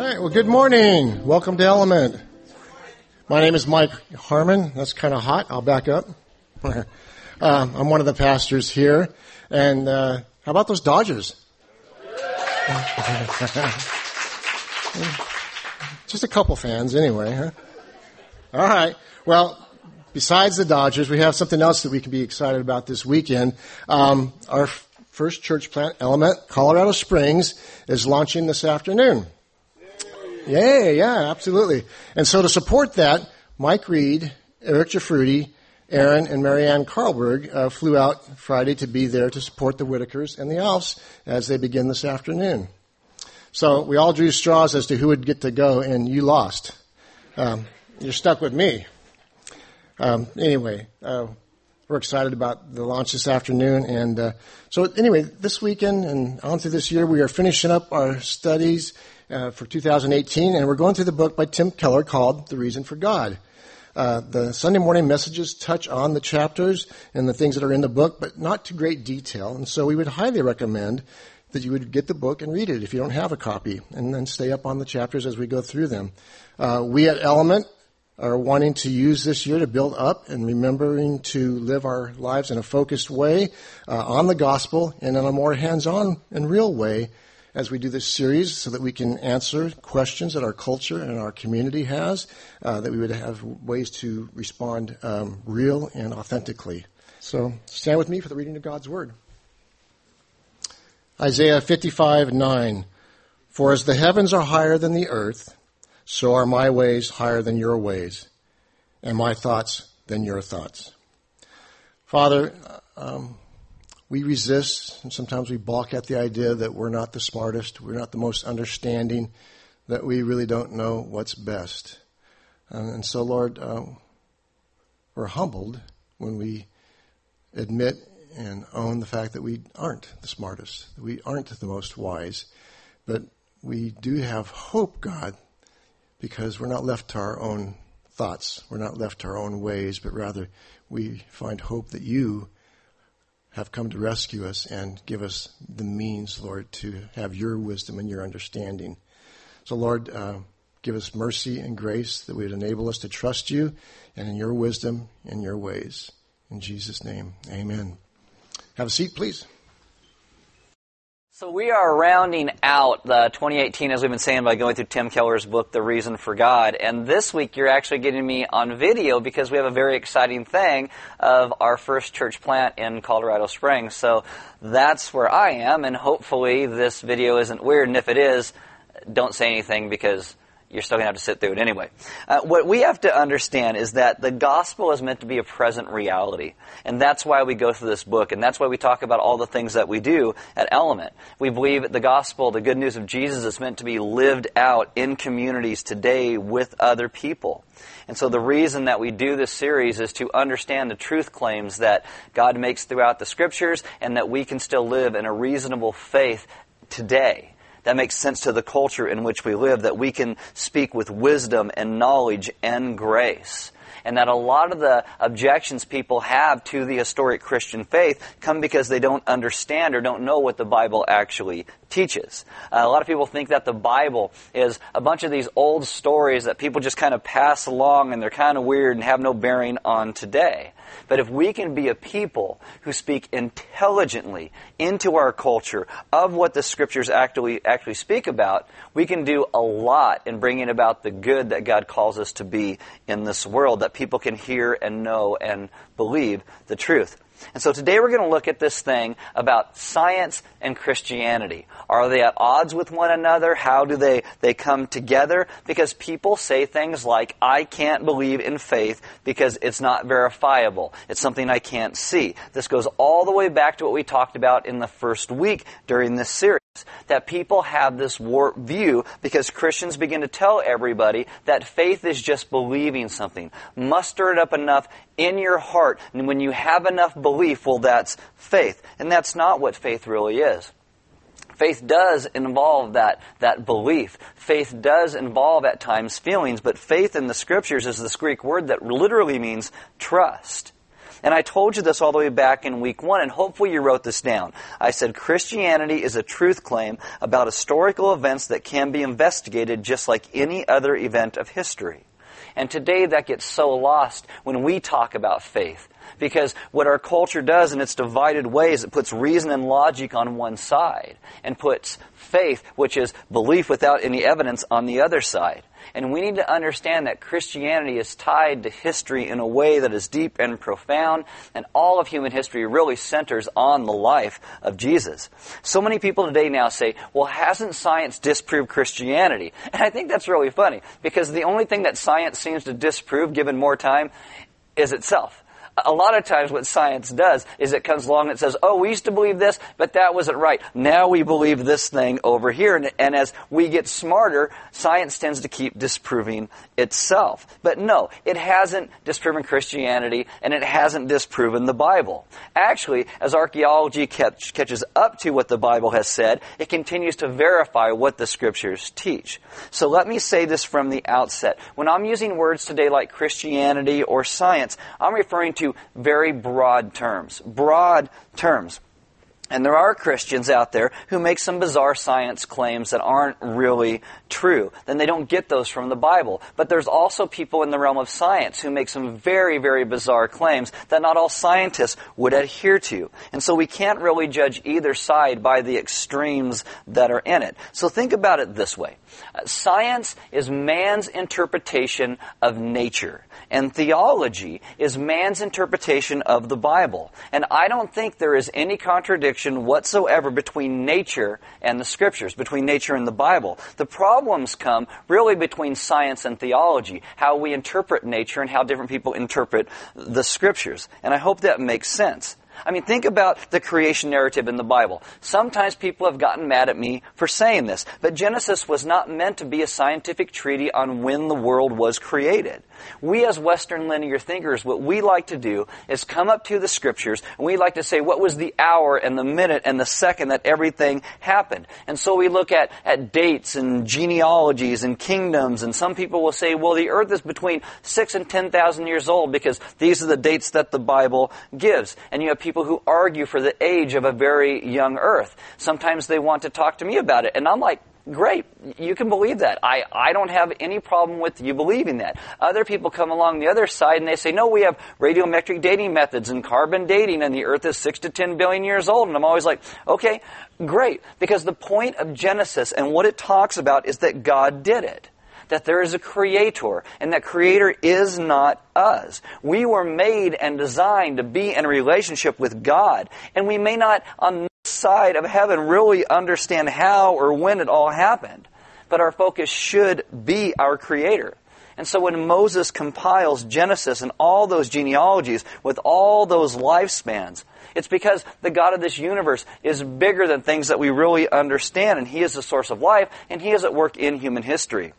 All right, well, good morning. Welcome to Element. My name is Mike Harmon. That's kind of hot. I'll back up. uh, I'm one of the pastors here. And uh, how about those Dodgers? Just a couple fans, anyway. Huh? All right. Well, besides the Dodgers, we have something else that we can be excited about this weekend. Um, our first church plant, Element, Colorado Springs, is launching this afternoon. Yeah, yeah, absolutely. And so to support that, Mike Reed, Eric Jafruti, Aaron, and Marianne Carlberg uh, flew out Friday to be there to support the Whitakers and the Alfs as they begin this afternoon. So we all drew straws as to who would get to go, and you lost. Um, you're stuck with me. Um, anyway, uh, we're excited about the launch this afternoon. And uh, so, anyway, this weekend and on through this year, we are finishing up our studies uh, for 2018, and we're going through the book by Tim Keller called The Reason for God. Uh, the Sunday morning messages touch on the chapters and the things that are in the book, but not to great detail. And so we would highly recommend that you would get the book and read it if you don't have a copy, and then stay up on the chapters as we go through them. Uh, we at Element are wanting to use this year to build up and remembering to live our lives in a focused way uh, on the gospel and in a more hands-on and real way as we do this series so that we can answer questions that our culture and our community has, uh, that we would have ways to respond um, real and authentically. So stand with me for the reading of God's Word. Isaiah 55, 9. For as the heavens are higher than the earth, so are my ways higher than your ways, and my thoughts than your thoughts. Father, um, we resist and sometimes we balk at the idea that we're not the smartest, we're not the most understanding, that we really don't know what's best. and so, Lord, uh, we're humbled when we admit and own the fact that we aren't the smartest, we aren't the most wise, but we do have hope, God, because we're not left to our own thoughts, we're not left to our own ways, but rather we find hope that you have come to rescue us and give us the means, Lord, to have your wisdom and your understanding. So, Lord, uh, give us mercy and grace that would enable us to trust you and in your wisdom and your ways. In Jesus' name, amen. Have a seat, please. So we are rounding out the 2018, as we've been saying, by going through Tim Keller's book, The Reason for God. And this week you're actually getting me on video because we have a very exciting thing of our first church plant in Colorado Springs. So that's where I am, and hopefully this video isn't weird. And if it is, don't say anything because you're still going to have to sit through it anyway. Uh, what we have to understand is that the gospel is meant to be a present reality. And that's why we go through this book. And that's why we talk about all the things that we do at Element. We believe the gospel, the good news of Jesus, is meant to be lived out in communities today with other people. And so the reason that we do this series is to understand the truth claims that God makes throughout the scriptures and that we can still live in a reasonable faith today that makes sense to the culture in which we live, that we can speak with wisdom and knowledge and grace. And that a lot of the objections people have to the historic Christian faith come because they don't understand or don't know what the Bible actually teaches. Uh, a lot of people think that the Bible is a bunch of these old stories that people just kind of pass along and they're kind of weird and have no bearing on today. But if we can be a people who speak intelligently into our culture of what the scriptures actually, actually speak about, we can do a lot in bringing about the good that God calls us to be in this world, that people can hear and know and believe the truth. And so today we're going to look at this thing about science and Christianity. Are they at odds with one another? How do they, they come together? Because people say things like, I can't believe in faith because it's not verifiable. It's something I can't see. This goes all the way back to what we talked about in the first week during this series that people have this warped view because Christians begin to tell everybody that faith is just believing something. Muster it up enough in your heart, and when you have enough belief, well, that's faith. And that's not what faith really is. Faith does involve that, that belief. Faith does involve at times feelings, but faith in the scriptures is this Greek word that literally means trust. And I told you this all the way back in week one, and hopefully you wrote this down. I said Christianity is a truth claim about historical events that can be investigated just like any other event of history. And today that gets so lost when we talk about faith. Because what our culture does in its divided ways, it puts reason and logic on one side and puts faith, which is belief without any evidence, on the other side. And we need to understand that Christianity is tied to history in a way that is deep and profound, and all of human history really centers on the life of Jesus. So many people today now say, well, hasn't science disproved Christianity? And I think that's really funny, because the only thing that science seems to disprove, given more time, is itself a lot of times what science does is it comes along and says, oh, we used to believe this, but that wasn't right. Now we believe this thing over here. And, and as we get smarter, science tends to keep disproving itself. But no, it hasn't disproven Christianity and it hasn't disproven the Bible. Actually, as archaeology catch, catches up to what the Bible has said, it continues to verify what the scriptures teach. So let me say this from the outset. When I'm using words today like Christianity or science, I'm referring to very broad terms. Broad terms. And there are Christians out there who make some bizarre science claims that aren't really true. Then they don't get those from the Bible. But there's also people in the realm of science who make some very, very bizarre claims that not all scientists would adhere to. And so we can't really judge either side by the extremes that are in it. So think about it this way. Science is man's interpretation of nature. And theology is man's interpretation of the Bible. And I don't think there is any contradiction whatsoever between nature and the scriptures, between nature and the Bible. The problems come really between science and theology, how we interpret nature and how different people interpret the scriptures. And I hope that makes sense. I mean, think about the creation narrative in the Bible. Sometimes people have gotten mad at me for saying this, but Genesis was not meant to be a scientific treaty on when the world was created. We as Western linear thinkers, what we like to do is come up to the scriptures and we like to say what was the hour and the minute and the second that everything happened. And so we look at, at dates and genealogies and kingdoms and some people will say, well, the earth is between six and ten thousand years old because these are the dates that the Bible gives. And you have people who argue for the age of a very young earth. Sometimes they want to talk to me about it. And I'm like, Great. You can believe that. I, I don't have any problem with you believing that. Other people come along the other side and they say, no, we have radiometric dating methods and carbon dating and the earth is six to ten billion years old. And I'm always like, okay, great. Because the point of Genesis and what it talks about is that God did it that there is a creator, and that creator is not us. We were made and designed to be in a relationship with God, and we may not, on this side of heaven really understand how or when it all happened. But our focus should be our Creator. And so when Moses compiles Genesis and all those genealogies with all those lifespans, it's because the God of this universe is bigger than things that we really understand, and He is the source of life, and He is at work in human history.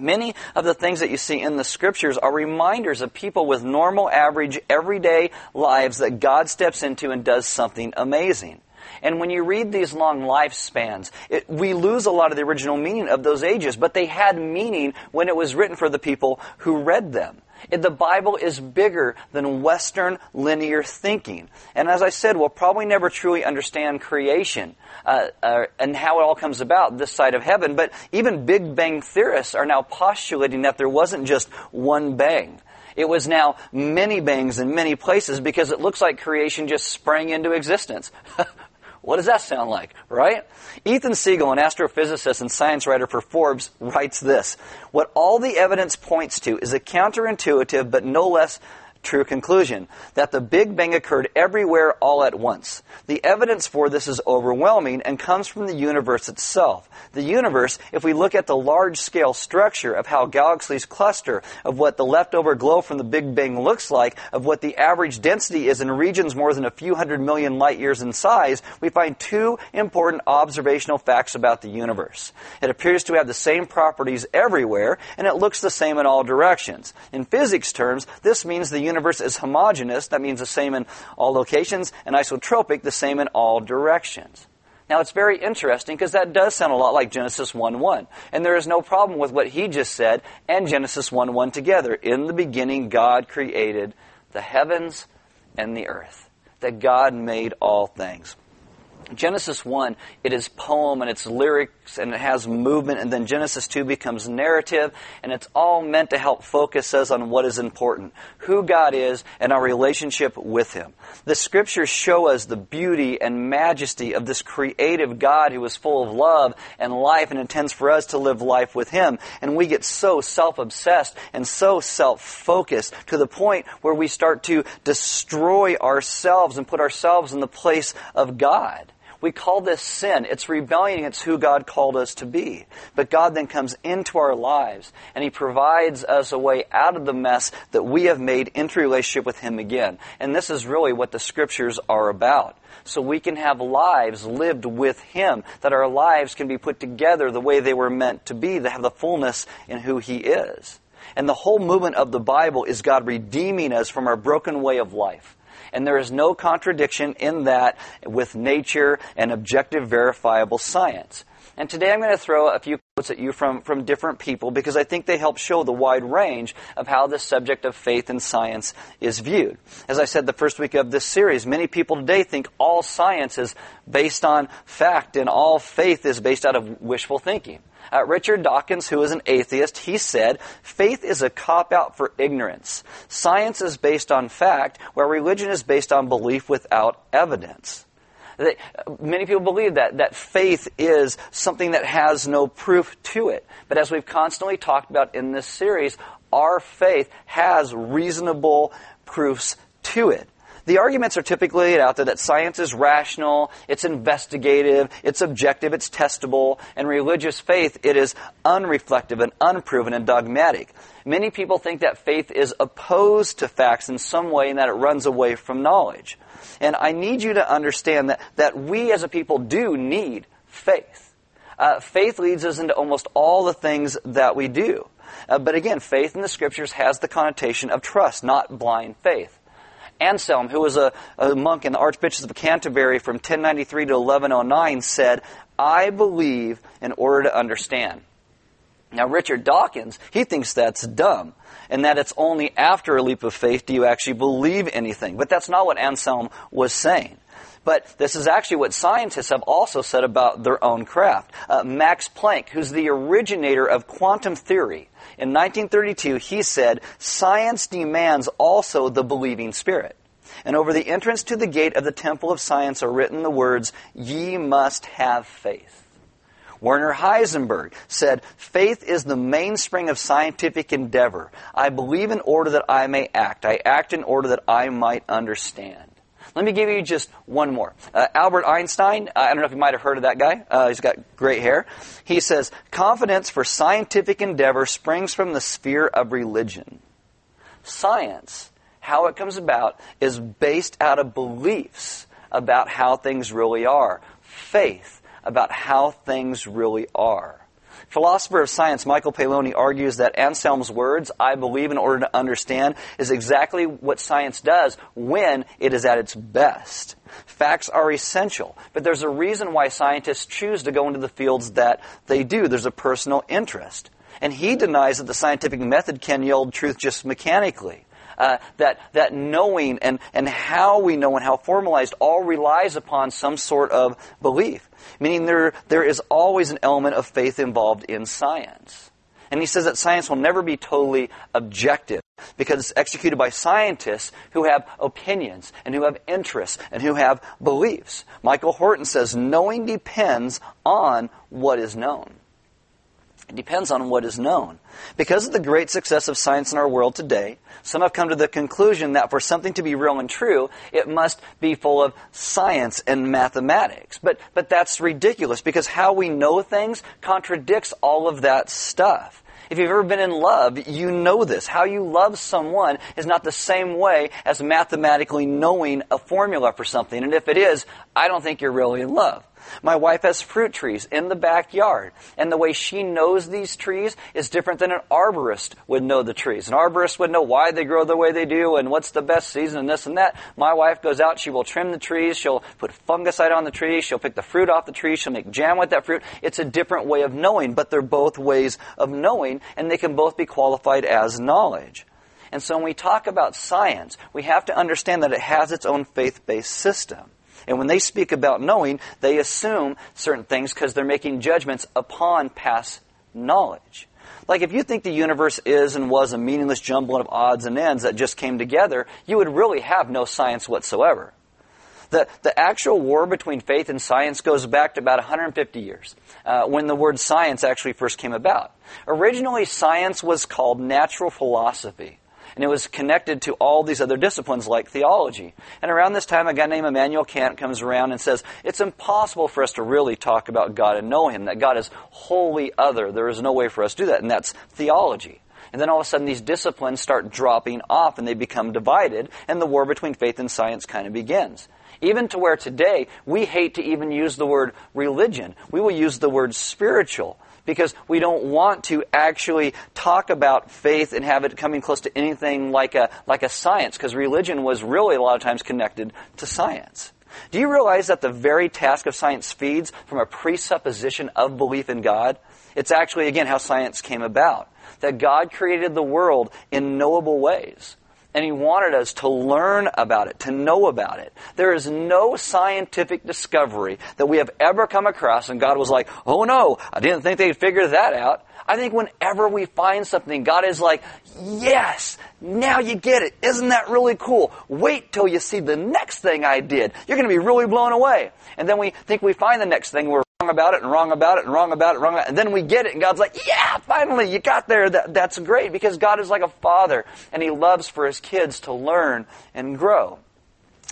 Many of the things that you see in the scriptures are reminders of people with normal, average, everyday lives that God steps into and does something amazing. And when you read these long lifespans, it, we lose a lot of the original meaning of those ages, but they had meaning when it was written for the people who read them. The Bible is bigger than Western linear thinking. And as I said, we'll probably never truly understand creation uh, uh, and how it all comes about this side of heaven. But even Big Bang theorists are now postulating that there wasn't just one bang. It was now many bangs in many places because it looks like creation just sprang into existence. What does that sound like, right? Ethan Siegel, an astrophysicist and science writer for Forbes, writes this What all the evidence points to is a counterintuitive but no less true conclusion that the Big Bang occurred everywhere all at once. The evidence for this is overwhelming and comes from the universe itself. The universe, if we look at the large scale structure of how galaxies cluster, of what the leftover glow from the Big Bang looks like, of what the average density is in regions more than a few hundred million light years in size, we find two important observational facts about the universe. It appears to have the same properties everywhere, and it looks the same in all directions. In physics terms, this means the universe is homogeneous, that means the same in all locations, and isotropic, the same in all directions. Now it's very interesting because that does sound a lot like Genesis 1-1. And there is no problem with what he just said and Genesis 1-1 together. In the beginning, God created the heavens and the earth, that God made all things. Genesis 1, it is poem and it's lyrics and it has movement, and then Genesis 2 becomes narrative, and it's all meant to help focus us on what is important who God is and our relationship with Him. The scriptures show us the beauty and majesty of this creative God who is full of love and life and intends for us to live life with Him. And we get so self obsessed and so self focused to the point where we start to destroy ourselves and put ourselves in the place of God. We call this sin. It's rebellion against who God called us to be. But God then comes into our lives and He provides us a way out of the mess that we have made into relationship with Him again. And this is really what the scriptures are about. So we can have lives lived with Him, that our lives can be put together the way they were meant to be, to have the fullness in who He is. And the whole movement of the Bible is God redeeming us from our broken way of life. And there is no contradiction in that with nature and objective verifiable science. And today I'm going to throw a few quotes at you from, from different people because I think they help show the wide range of how the subject of faith and science is viewed. As I said the first week of this series, many people today think all science is based on fact and all faith is based out of wishful thinking. Uh, Richard Dawkins, who is an atheist, he said, faith is a cop out for ignorance. Science is based on fact, where religion is based on belief without evidence. Many people believe that, that faith is something that has no proof to it. But as we've constantly talked about in this series, our faith has reasonable proofs to it. The arguments are typically out there that science is rational, it's investigative, it's objective, it's testable, and religious faith, it is unreflective and unproven and dogmatic. Many people think that faith is opposed to facts in some way and that it runs away from knowledge. And I need you to understand that, that we as a people do need faith. Uh, faith leads us into almost all the things that we do. Uh, but again, faith in the scriptures has the connotation of trust, not blind faith. Anselm, who was a, a monk in the Archbishop of Canterbury from 1093 to 1109, said, I believe in order to understand. Now, Richard Dawkins, he thinks that's dumb, and that it's only after a leap of faith do you actually believe anything. But that's not what Anselm was saying. But this is actually what scientists have also said about their own craft. Uh, Max Planck, who's the originator of quantum theory, in 1932 he said, Science demands also the believing spirit. And over the entrance to the gate of the temple of science are written the words, Ye must have faith. Werner Heisenberg said, Faith is the mainspring of scientific endeavor. I believe in order that I may act. I act in order that I might understand. Let me give you just one more. Uh, Albert Einstein, I don't know if you might have heard of that guy. Uh, he's got great hair. He says, Confidence for scientific endeavor springs from the sphere of religion. Science, how it comes about, is based out of beliefs about how things really are, faith about how things really are. Philosopher of science Michael Polanyi argues that Anselm's words, I believe in order to understand, is exactly what science does when it is at its best. Facts are essential, but there's a reason why scientists choose to go into the fields that they do. There's a personal interest. And he denies that the scientific method can yield truth just mechanically. Uh, that that knowing and and how we know and how formalized all relies upon some sort of belief. Meaning there there is always an element of faith involved in science. And he says that science will never be totally objective because it's executed by scientists who have opinions and who have interests and who have beliefs. Michael Horton says knowing depends on what is known. It depends on what is known. Because of the great success of science in our world today, some have come to the conclusion that for something to be real and true, it must be full of science and mathematics. But, but that's ridiculous because how we know things contradicts all of that stuff. If you've ever been in love, you know this. How you love someone is not the same way as mathematically knowing a formula for something. And if it is, I don't think you're really in love. My wife has fruit trees in the backyard, and the way she knows these trees is different than an arborist would know the trees. An arborist would know why they grow the way they do and what's the best season and this and that. My wife goes out, she will trim the trees, she'll put fungicide on the trees, she'll pick the fruit off the tree, she'll make jam with that fruit. It's a different way of knowing, but they're both ways of knowing, and they can both be qualified as knowledge. And so when we talk about science, we have to understand that it has its own faith based system. And when they speak about knowing, they assume certain things because they're making judgments upon past knowledge. Like if you think the universe is and was a meaningless jumble of odds and ends that just came together, you would really have no science whatsoever. The, the actual war between faith and science goes back to about 150 years, uh, when the word science actually first came about. Originally, science was called natural philosophy and it was connected to all these other disciplines like theology. And around this time, a guy named Immanuel Kant comes around and says, it's impossible for us to really talk about God and know Him, that God is wholly other. There is no way for us to do that, and that's theology. And then all of a sudden, these disciplines start dropping off and they become divided, and the war between faith and science kind of begins. Even to where today we hate to even use the word religion. We will use the word spiritual because we don't want to actually talk about faith and have it coming close to anything like a, like a science because religion was really a lot of times connected to science. Do you realize that the very task of science feeds from a presupposition of belief in God? It's actually, again, how science came about. That God created the world in knowable ways and he wanted us to learn about it, to know about it. There is no scientific discovery that we have ever come across, and God was like, oh no, I didn't think they'd figure that out. I think whenever we find something, God is like, yes, now you get it. Isn't that really cool? Wait till you see the next thing I did. You're going to be really blown away. And then we think we find the next thing we're wrong about it and wrong about it and wrong about it and wrong about it. And then we get it and God's like, yeah, finally you got there. That, that's great because God is like a father and he loves for his kids to learn and grow.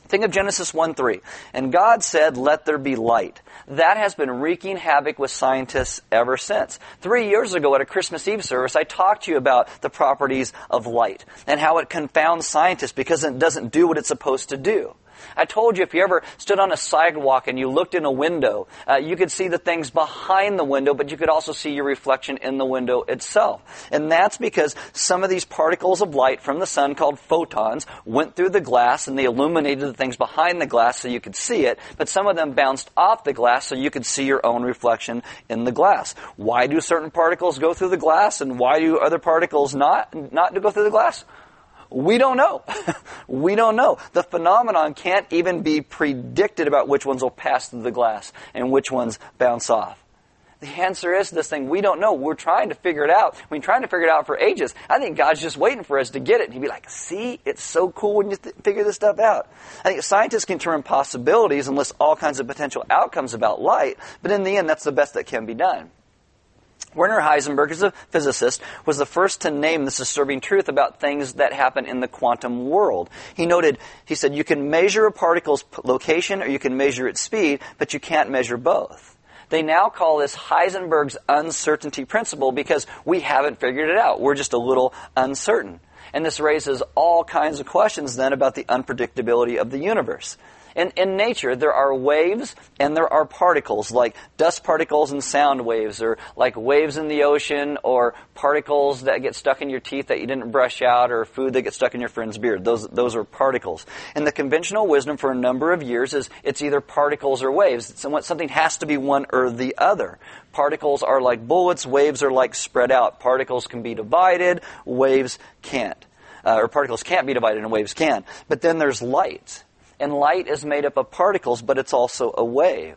Think of Genesis 1 3. And God said, Let there be light. That has been wreaking havoc with scientists ever since. Three years ago at a Christmas Eve service, I talked to you about the properties of light and how it confounds scientists because it doesn't do what it's supposed to do. I told you if you ever stood on a sidewalk and you looked in a window, uh, you could see the things behind the window, but you could also see your reflection in the window itself. And that's because some of these particles of light from the sun called photons went through the glass and they illuminated the things behind the glass so you could see it, but some of them bounced off the glass so you could see your own reflection in the glass. Why do certain particles go through the glass and why do other particles not, not go through the glass? We don't know. we don't know. The phenomenon can't even be predicted about which ones will pass through the glass and which ones bounce off. The answer is this thing we don't know. We're trying to figure it out. We've been trying to figure it out for ages. I think God's just waiting for us to get it. And he'd be like, see, it's so cool when you th- figure this stuff out. I think scientists can turn possibilities and list all kinds of potential outcomes about light, but in the end, that's the best that can be done. Werner Heisenberg, as a physicist, was the first to name this disturbing truth about things that happen in the quantum world. He noted, he said, you can measure a particle's location or you can measure its speed, but you can't measure both. They now call this Heisenberg's uncertainty principle because we haven't figured it out. We're just a little uncertain. And this raises all kinds of questions then about the unpredictability of the universe. In, in nature, there are waves and there are particles, like dust particles and sound waves, or like waves in the ocean, or particles that get stuck in your teeth that you didn't brush out, or food that gets stuck in your friend's beard. Those, those are particles. And the conventional wisdom for a number of years is it's either particles or waves. Something has to be one or the other. Particles are like bullets, waves are like spread out. Particles can be divided, waves can't. Uh, or particles can't be divided and waves can. But then there's light. And light is made up of particles, but it's also a wave.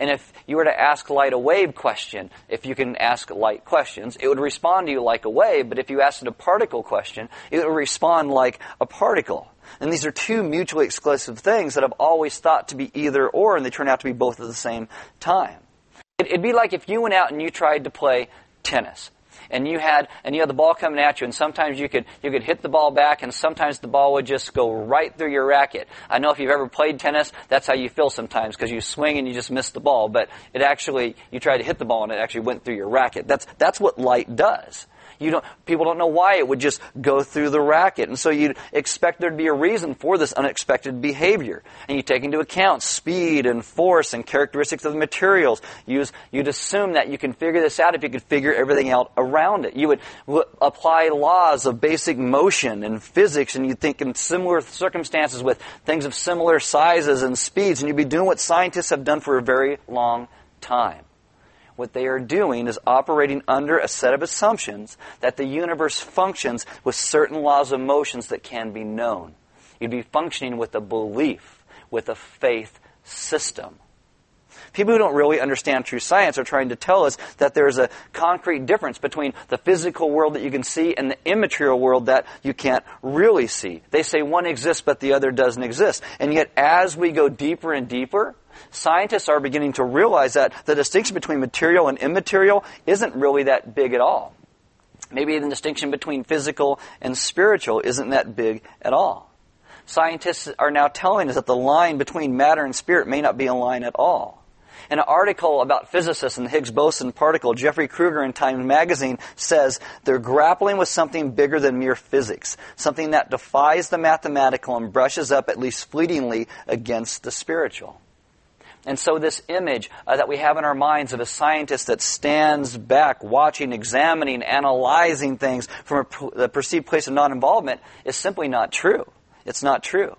And if you were to ask light a wave question, if you can ask light questions, it would respond to you like a wave, but if you asked it a particle question, it would respond like a particle. And these are two mutually exclusive things that I've always thought to be either or, and they turn out to be both at the same time. It'd be like if you went out and you tried to play tennis and you had and you had the ball coming at you, and sometimes you could you could hit the ball back, and sometimes the ball would just go right through your racket. I know if you've ever played tennis, that's how you feel sometimes because you swing and you just miss the ball, but it actually you try to hit the ball and it actually went through your racket. That's that's what light does. You don't, people don't know why it would just go through the racket. And so you'd expect there to be a reason for this unexpected behavior. And you take into account speed and force and characteristics of the materials. You'd, you'd assume that you can figure this out if you could figure everything out around it. You would apply laws of basic motion and physics and you'd think in similar circumstances with things of similar sizes and speeds and you'd be doing what scientists have done for a very long time. What they are doing is operating under a set of assumptions that the universe functions with certain laws of motions that can be known. You'd be functioning with a belief, with a faith system. People who don't really understand true science are trying to tell us that there's a concrete difference between the physical world that you can see and the immaterial world that you can't really see. They say one exists but the other doesn't exist. And yet as we go deeper and deeper, scientists are beginning to realize that the distinction between material and immaterial isn't really that big at all. Maybe the distinction between physical and spiritual isn't that big at all. Scientists are now telling us that the line between matter and spirit may not be a line at all. In an article about physicists and the Higgs boson particle, Jeffrey Kluger in Time magazine says they're grappling with something bigger than mere physics, something that defies the mathematical and brushes up, at least fleetingly, against the spiritual. And so, this image uh, that we have in our minds of a scientist that stands back, watching, examining, analyzing things from a, per- perceived place of non involvement is simply not true. It's not true.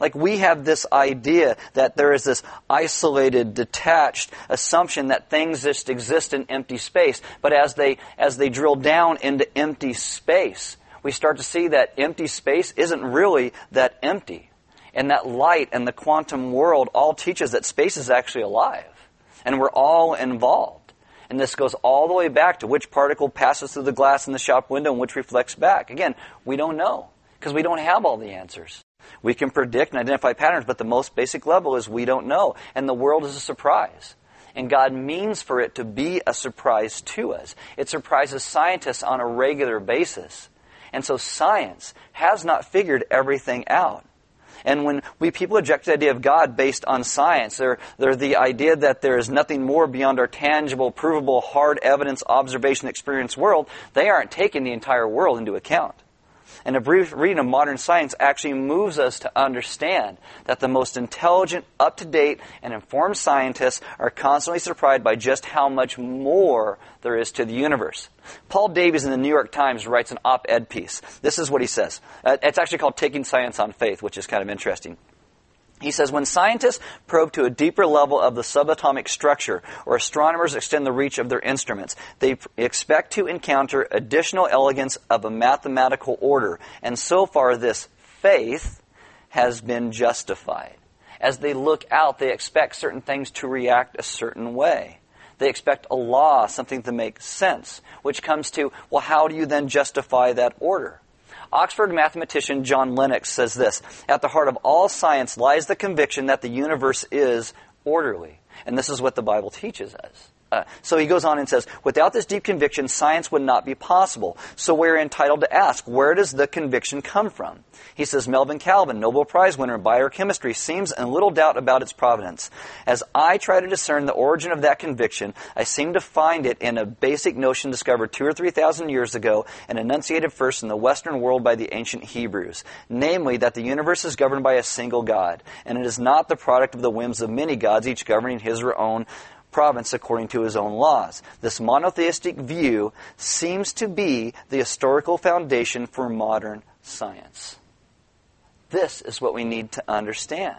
Like we have this idea that there is this isolated, detached assumption that things just exist in empty space. But as they, as they drill down into empty space, we start to see that empty space isn't really that empty. And that light and the quantum world all teaches that space is actually alive. And we're all involved. And this goes all the way back to which particle passes through the glass in the shop window and which reflects back. Again, we don't know because we don't have all the answers. We can predict and identify patterns, but the most basic level is we don't know. And the world is a surprise. And God means for it to be a surprise to us. It surprises scientists on a regular basis. And so science has not figured everything out. And when we people reject the idea of God based on science, they're, they're the idea that there is nothing more beyond our tangible, provable, hard evidence, observation, experience world, they aren't taking the entire world into account. And a brief reading of modern science actually moves us to understand that the most intelligent, up to date, and informed scientists are constantly surprised by just how much more there is to the universe. Paul Davies in the New York Times writes an op ed piece. This is what he says. Uh, it's actually called Taking Science on Faith, which is kind of interesting. He says, when scientists probe to a deeper level of the subatomic structure, or astronomers extend the reach of their instruments, they expect to encounter additional elegance of a mathematical order. And so far, this faith has been justified. As they look out, they expect certain things to react a certain way. They expect a law, something to make sense, which comes to, well, how do you then justify that order? Oxford mathematician John Lennox says this At the heart of all science lies the conviction that the universe is orderly. And this is what the Bible teaches us. Uh, so he goes on and says, without this deep conviction, science would not be possible. So we're entitled to ask, where does the conviction come from? He says, Melvin Calvin, Nobel Prize winner in biochemistry, seems in little doubt about its provenance. As I try to discern the origin of that conviction, I seem to find it in a basic notion discovered two or three thousand years ago and enunciated first in the Western world by the ancient Hebrews. Namely, that the universe is governed by a single God, and it is not the product of the whims of many gods, each governing his or own province according to his own laws. This monotheistic view seems to be the historical foundation for modern science. This is what we need to understand.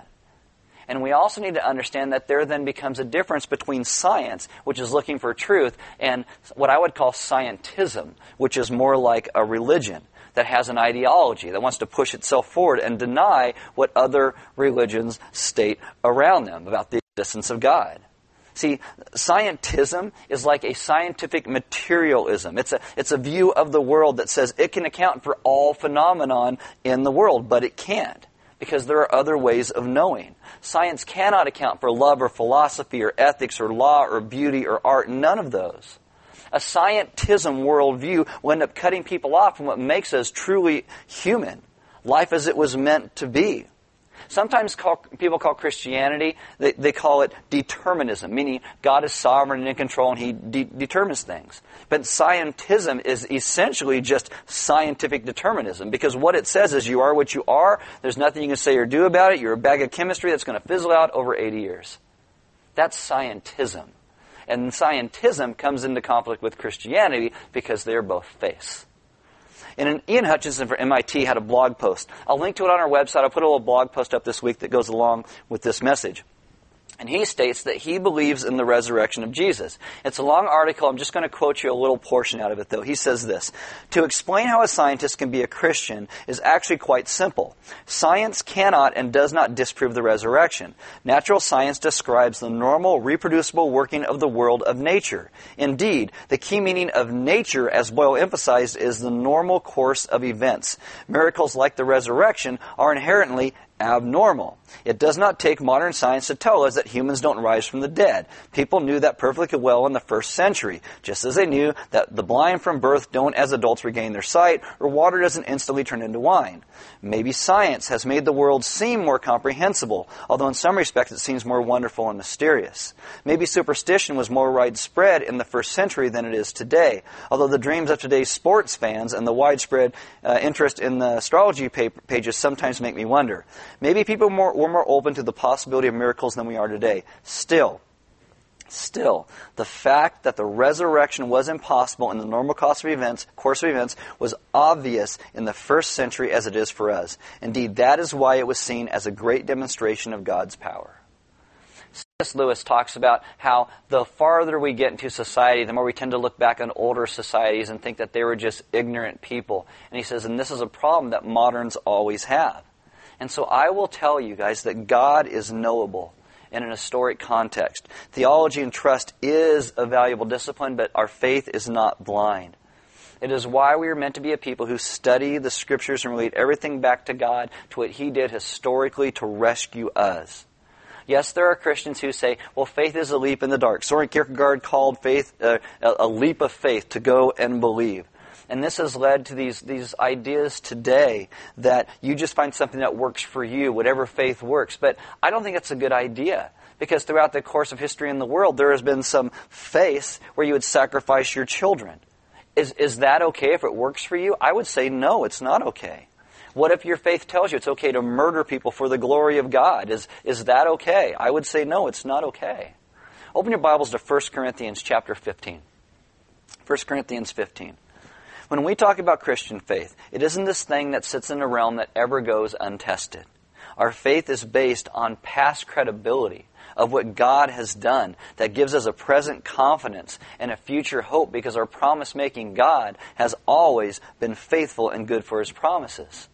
And we also need to understand that there then becomes a difference between science, which is looking for truth, and what I would call scientism, which is more like a religion that has an ideology that wants to push itself forward and deny what other religions state around them about the existence of God. See, scientism is like a scientific materialism. It's a, it's a view of the world that says it can account for all phenomenon in the world, but it can't because there are other ways of knowing. Science cannot account for love or philosophy or ethics or law or beauty or art, none of those. A scientism worldview will end up cutting people off from what makes us truly human, life as it was meant to be. Sometimes call, people call Christianity, they, they, call it determinism, meaning God is sovereign and in control and He de- determines things. But scientism is essentially just scientific determinism because what it says is you are what you are, there's nothing you can say or do about it, you're a bag of chemistry that's going to fizzle out over 80 years. That's scientism. And scientism comes into conflict with Christianity because they're both faiths. And Ian Hutchinson from MIT had a blog post. I'll link to it on our website. I'll put a little blog post up this week that goes along with this message. And he states that he believes in the resurrection of Jesus. It's a long article. I'm just going to quote you a little portion out of it, though. He says this To explain how a scientist can be a Christian is actually quite simple. Science cannot and does not disprove the resurrection. Natural science describes the normal, reproducible working of the world of nature. Indeed, the key meaning of nature, as Boyle emphasized, is the normal course of events. Miracles like the resurrection are inherently abnormal. It does not take modern science to tell us that humans don't rise from the dead. People knew that perfectly well in the first century, just as they knew that the blind from birth don't as adults regain their sight, or water doesn't instantly turn into wine. Maybe science has made the world seem more comprehensible, although in some respects it seems more wonderful and mysterious. Maybe superstition was more widespread in the first century than it is today, although the dreams of today's sports fans and the widespread uh, interest in the astrology pages sometimes make me wonder. Maybe people more, were more open to the possibility of miracles than we are today. Still, Still, the fact that the resurrection was impossible in the normal course of events, course of events was obvious in the first century as it is for us. Indeed, that is why it was seen as a great demonstration of God's power. C.S. Lewis talks about how the farther we get into society, the more we tend to look back on older societies and think that they were just ignorant people. And he says, and this is a problem that moderns always have. And so I will tell you guys that God is knowable in an historic context. Theology and trust is a valuable discipline, but our faith is not blind. It is why we are meant to be a people who study the scriptures and relate everything back to God, to what He did historically to rescue us. Yes, there are Christians who say, well, faith is a leap in the dark. Soren Kierkegaard called faith uh, a leap of faith to go and believe. And this has led to these, these ideas today that you just find something that works for you, whatever faith works. But I don't think it's a good idea. Because throughout the course of history in the world, there has been some faith where you would sacrifice your children. Is, is that okay if it works for you? I would say no, it's not okay. What if your faith tells you it's okay to murder people for the glory of God? Is, is that okay? I would say no, it's not okay. Open your Bibles to 1 Corinthians chapter 15. 1 Corinthians 15. When we talk about Christian faith, it isn't this thing that sits in a realm that ever goes untested. Our faith is based on past credibility of what God has done that gives us a present confidence and a future hope because our promise making God has always been faithful and good for his promises.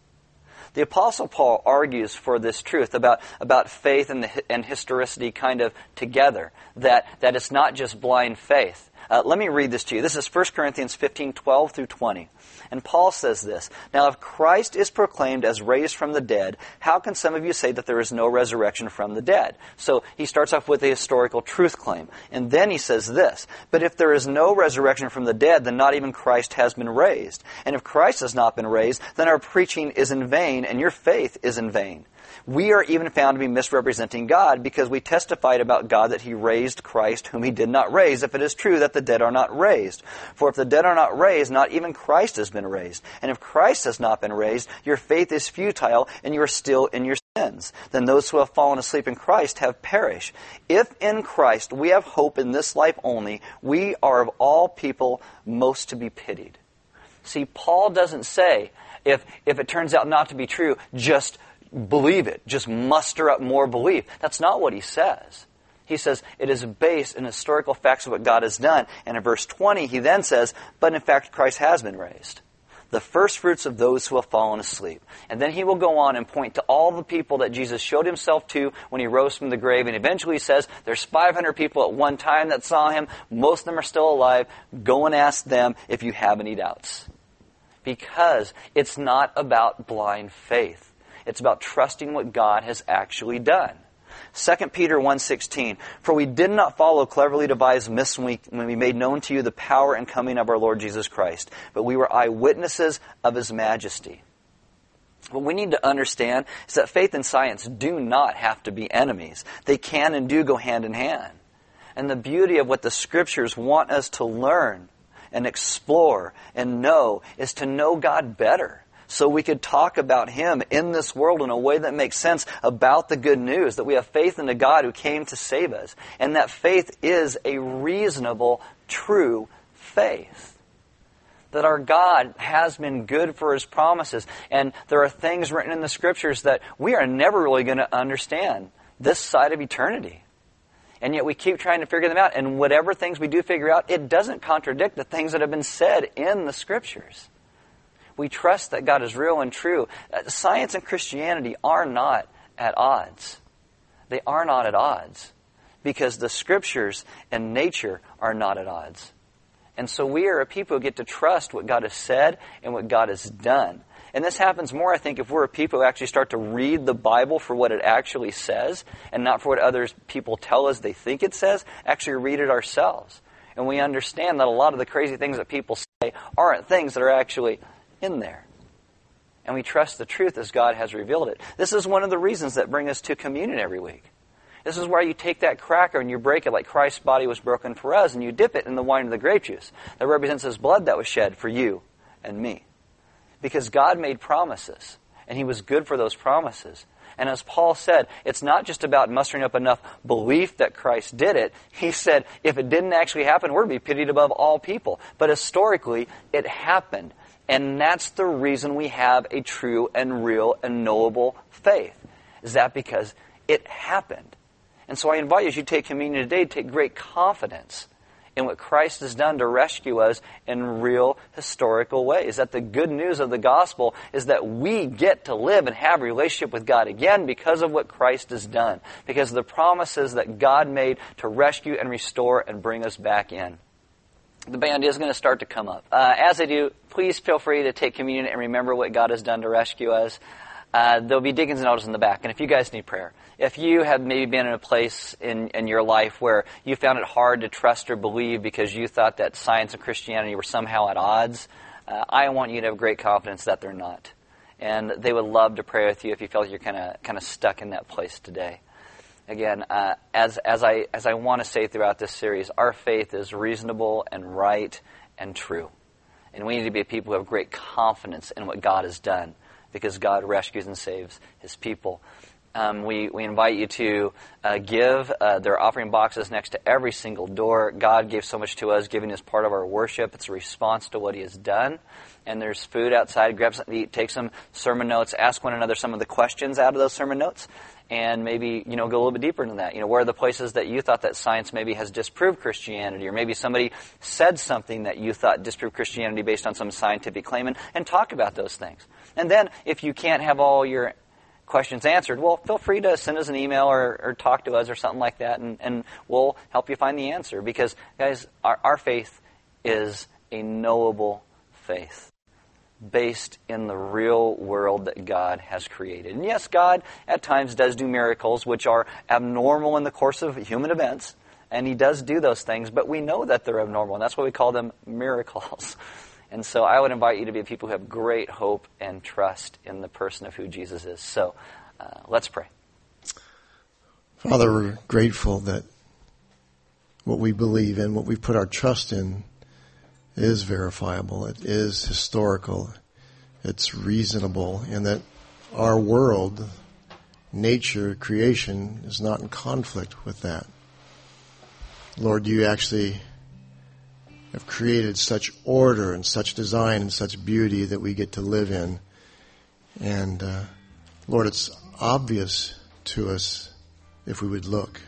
The Apostle Paul argues for this truth about, about faith and, the, and historicity kind of together, that, that it's not just blind faith. Uh, let me read this to you. This is 1 Corinthians 15, 12 through 20. And Paul says this Now, if Christ is proclaimed as raised from the dead, how can some of you say that there is no resurrection from the dead? So he starts off with a historical truth claim. And then he says this But if there is no resurrection from the dead, then not even Christ has been raised. And if Christ has not been raised, then our preaching is in vain, and your faith is in vain we are even found to be misrepresenting God because we testified about God that He raised Christ whom He did not raise, if it is true that the dead are not raised. For if the dead are not raised, not even Christ has been raised. And if Christ has not been raised, your faith is futile and you are still in your sins. Then those who have fallen asleep in Christ have perished. If in Christ we have hope in this life only, we are of all people most to be pitied. See, Paul doesn't say, if, if it turns out not to be true, just believe it. Just muster up more belief. That's not what he says. He says it is based in historical facts of what God has done. And in verse 20, he then says, but in fact, Christ has been raised. The first fruits of those who have fallen asleep. And then he will go on and point to all the people that Jesus showed himself to when he rose from the grave. And eventually he says, there's 500 people at one time that saw him. Most of them are still alive. Go and ask them if you have any doubts. Because it's not about blind faith. It's about trusting what God has actually done. 2 Peter 1.16, For we did not follow cleverly devised myths when we made known to you the power and coming of our Lord Jesus Christ, but we were eyewitnesses of His majesty. What we need to understand is that faith and science do not have to be enemies. They can and do go hand in hand. And the beauty of what the scriptures want us to learn and explore and know is to know God better so we could talk about Him in this world in a way that makes sense about the good news, that we have faith in a God who came to save us, and that faith is a reasonable, true faith. That our God has been good for His promises, and there are things written in the Scriptures that we are never really going to understand this side of eternity. And yet we keep trying to figure them out. And whatever things we do figure out, it doesn't contradict the things that have been said in the scriptures. We trust that God is real and true. Uh, science and Christianity are not at odds. They are not at odds because the scriptures and nature are not at odds. And so we are a people who get to trust what God has said and what God has done. And this happens more, I think, if we're a people who actually start to read the Bible for what it actually says and not for what other people tell us they think it says, actually read it ourselves. And we understand that a lot of the crazy things that people say aren't things that are actually in there. And we trust the truth as God has revealed it. This is one of the reasons that bring us to communion every week. This is where you take that cracker and you break it like Christ's body was broken for us, and you dip it in the wine of the grape juice that represents His blood that was shed for you and me. Because God made promises, and He was good for those promises. And as Paul said, it's not just about mustering up enough belief that Christ did it. He said, if it didn't actually happen, we're to be pitied above all people. But historically, it happened. And that's the reason we have a true and real and knowable faith. Is that because it happened. And so I invite you, as you take communion today, to take great confidence in what Christ has done to rescue us in real historical ways. That the good news of the gospel is that we get to live and have a relationship with God again because of what Christ has done, because of the promises that God made to rescue and restore and bring us back in. The band is going to start to come up. Uh, as they do, please feel free to take communion and remember what God has done to rescue us. Uh, there'll be deacons and elders in the back. And if you guys need prayer, if you have maybe been in a place in, in your life where you found it hard to trust or believe because you thought that science and Christianity were somehow at odds, uh, I want you to have great confidence that they're not. And they would love to pray with you if you like you're kind of kind of stuck in that place today. Again, uh, as as I as I want to say throughout this series, our faith is reasonable and right and true, and we need to be a people who have great confidence in what God has done because God rescues and saves his people. Um, we, we invite you to uh, give. Uh, there are offering boxes next to every single door. God gave so much to us. Giving is part of our worship. It's a response to what He has done. And there's food outside. Grab something to eat. Take some sermon notes. Ask one another some of the questions out of those sermon notes. And maybe, you know, go a little bit deeper into that. You know, where are the places that you thought that science maybe has disproved Christianity? Or maybe somebody said something that you thought disproved Christianity based on some scientific claim. And, and talk about those things. And then, if you can't have all your questions answered, well, feel free to send us an email or, or talk to us or something like that, and, and we'll help you find the answer. Because, guys, our, our faith is a knowable faith based in the real world that God has created. And yes, God at times does do miracles which are abnormal in the course of human events, and He does do those things, but we know that they're abnormal, and that's why we call them miracles. And so I would invite you to be people who have great hope and trust in the person of who Jesus is. So uh, let's pray. Father, we're grateful that what we believe in, what we put our trust in, is verifiable. It is historical. It's reasonable, and that our world, nature, creation, is not in conflict with that. Lord, you actually have created such order and such design and such beauty that we get to live in. And uh, Lord, it's obvious to us if we would look.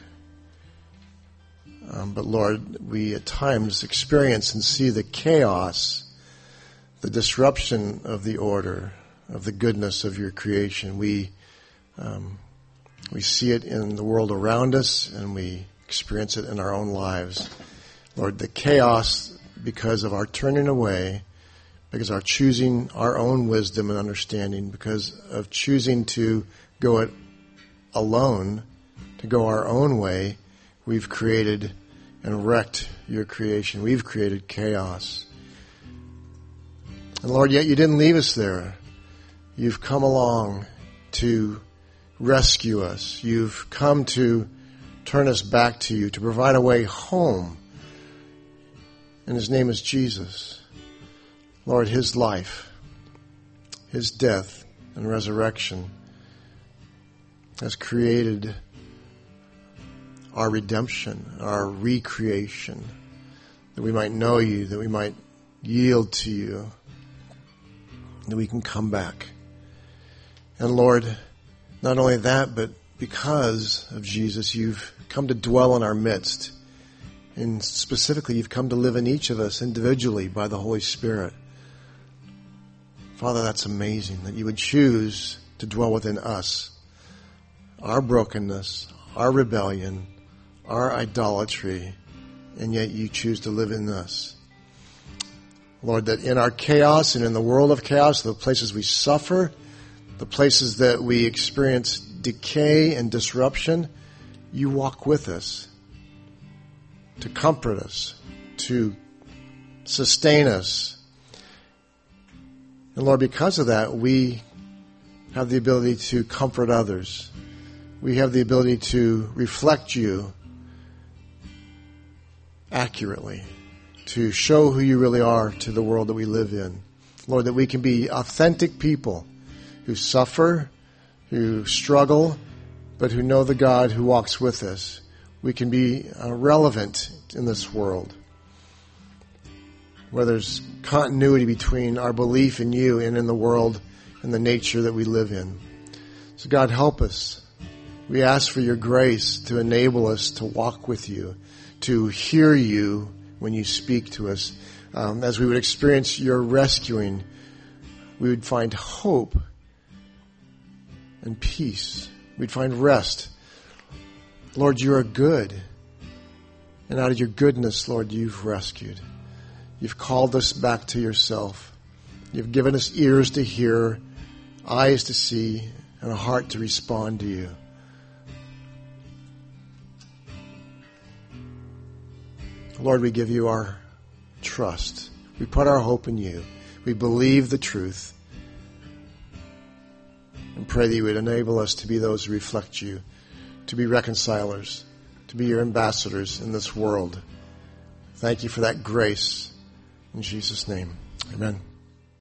Um, but Lord, we at times experience and see the chaos, the disruption of the order, of the goodness of your creation. We um, we see it in the world around us, and we experience it in our own lives. Lord, the chaos because of our turning away, because our choosing our own wisdom and understanding, because of choosing to go it alone, to go our own way, we've created and wrecked your creation. We've created chaos. And Lord, yet you didn't leave us there. You've come along to rescue us. You've come to turn us back to you, to provide a way home and his name is Jesus. Lord, his life, his death and resurrection has created our redemption, our recreation, that we might know you, that we might yield to you, that we can come back. And Lord, not only that, but because of Jesus, you've come to dwell in our midst. And specifically, you've come to live in each of us individually by the Holy Spirit. Father, that's amazing that you would choose to dwell within us. Our brokenness, our rebellion, our idolatry, and yet you choose to live in us. Lord, that in our chaos and in the world of chaos, the places we suffer, the places that we experience decay and disruption, you walk with us to comfort us, to sustain us. And Lord, because of that, we have the ability to comfort others. We have the ability to reflect you accurately, to show who you really are to the world that we live in. Lord, that we can be authentic people who suffer, who struggle, but who know the God who walks with us. We can be uh, relevant in this world. Where there's continuity between our belief in you and in the world and the nature that we live in. So, God, help us. We ask for your grace to enable us to walk with you, to hear you when you speak to us. Um, as we would experience your rescuing, we would find hope and peace. We'd find rest. Lord, you are good. And out of your goodness, Lord, you've rescued. You've called us back to yourself. You've given us ears to hear, eyes to see, and a heart to respond to you. Lord, we give you our trust. We put our hope in you. We believe the truth and pray that you would enable us to be those who reflect you, to be reconcilers, to be your ambassadors in this world. Thank you for that grace. In Jesus' name, amen.